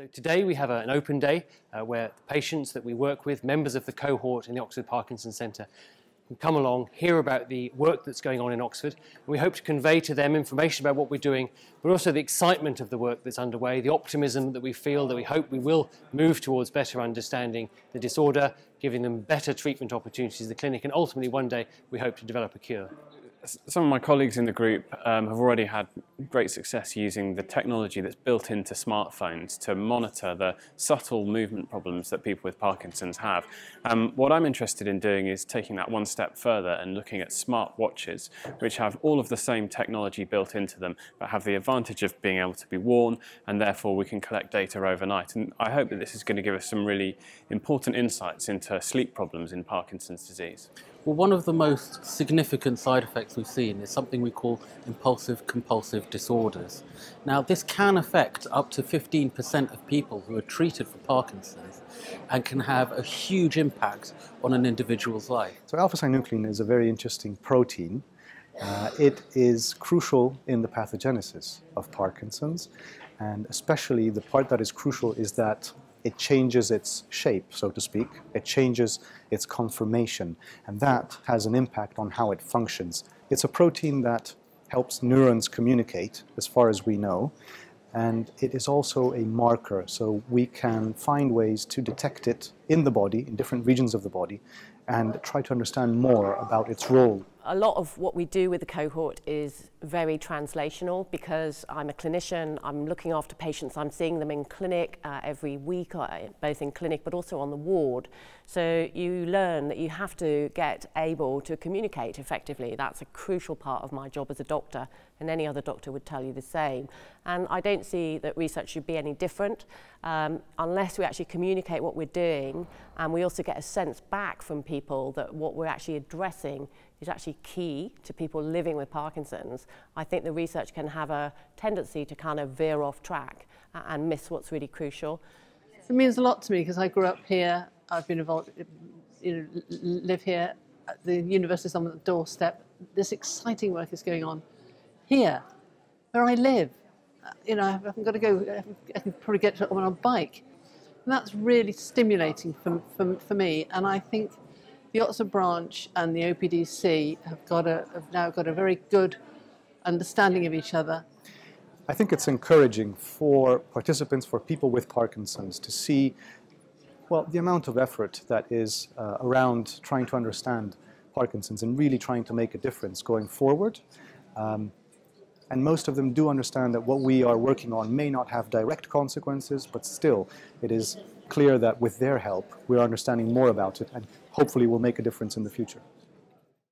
So today we have an open day uh, where the patients that we work with, members of the cohort in the Oxford Parkinson Centre, can come along, hear about the work that's going on in Oxford. And we hope to convey to them information about what we're doing, but also the excitement of the work that's underway, the optimism that we feel that we hope we will move towards better understanding the disorder, giving them better treatment opportunities in the clinic, and ultimately one day we hope to develop a cure some of my colleagues in the group um, have already had great success using the technology that's built into smartphones to monitor the subtle movement problems that people with Parkinson's have. Um, what I'm interested in doing is taking that one step further and looking at smart watches, which have all of the same technology built into them, but have the advantage of being able to be worn, and therefore we can collect data overnight. And I hope that this is going to give us some really important insights into sleep problems in Parkinson's disease. Well, one of the most significant side effects we've seen is something we call impulsive compulsive disorders. Now, this can affect up to 15% of people who are treated for Parkinson's and can have a huge impact on an individual's life. So, alpha synuclein is a very interesting protein. Uh, it is crucial in the pathogenesis of Parkinson's, and especially the part that is crucial is that it changes its shape, so to speak. It changes its conformation, and that has an impact on how it functions. It's a protein that helps neurons communicate, as far as we know, and it is also a marker, so we can find ways to detect it in the body, in different regions of the body, and try to understand more about its role a lot of what we do with the cohort is very translational because I'm a clinician, I'm looking after patients, I'm seeing them in clinic uh, every week, uh, both in clinic but also on the ward. So you learn that you have to get able to communicate effectively. That's a crucial part of my job as a doctor, and any other doctor would tell you the same. And I don't see that research should be any different um, unless we actually communicate what we're doing and we also get a sense back from people that what we're actually addressing is actually key to people living with Parkinson's, I think the research can have a tendency to kind of veer off track and miss what's really crucial. It means a lot to me because I grew up here. I've been involved, you know, live here. The university's on the doorstep. This exciting work is going on here, where I live. Uh, you know, I've got to go. I can probably get on a bike. That's really stimulating for, for, for me. And I think the Oxford branch and the OPDC have got a have now got a very good understanding of each other. I think it's encouraging for participants, for people with Parkinson's, to see well the amount of effort that is uh, around trying to understand Parkinson's and really trying to make a difference going forward. Um, and most of them do understand that what we are working on may not have direct consequences, but still, it is clear that with their help, we're understanding more about it and hopefully will make a difference in the future.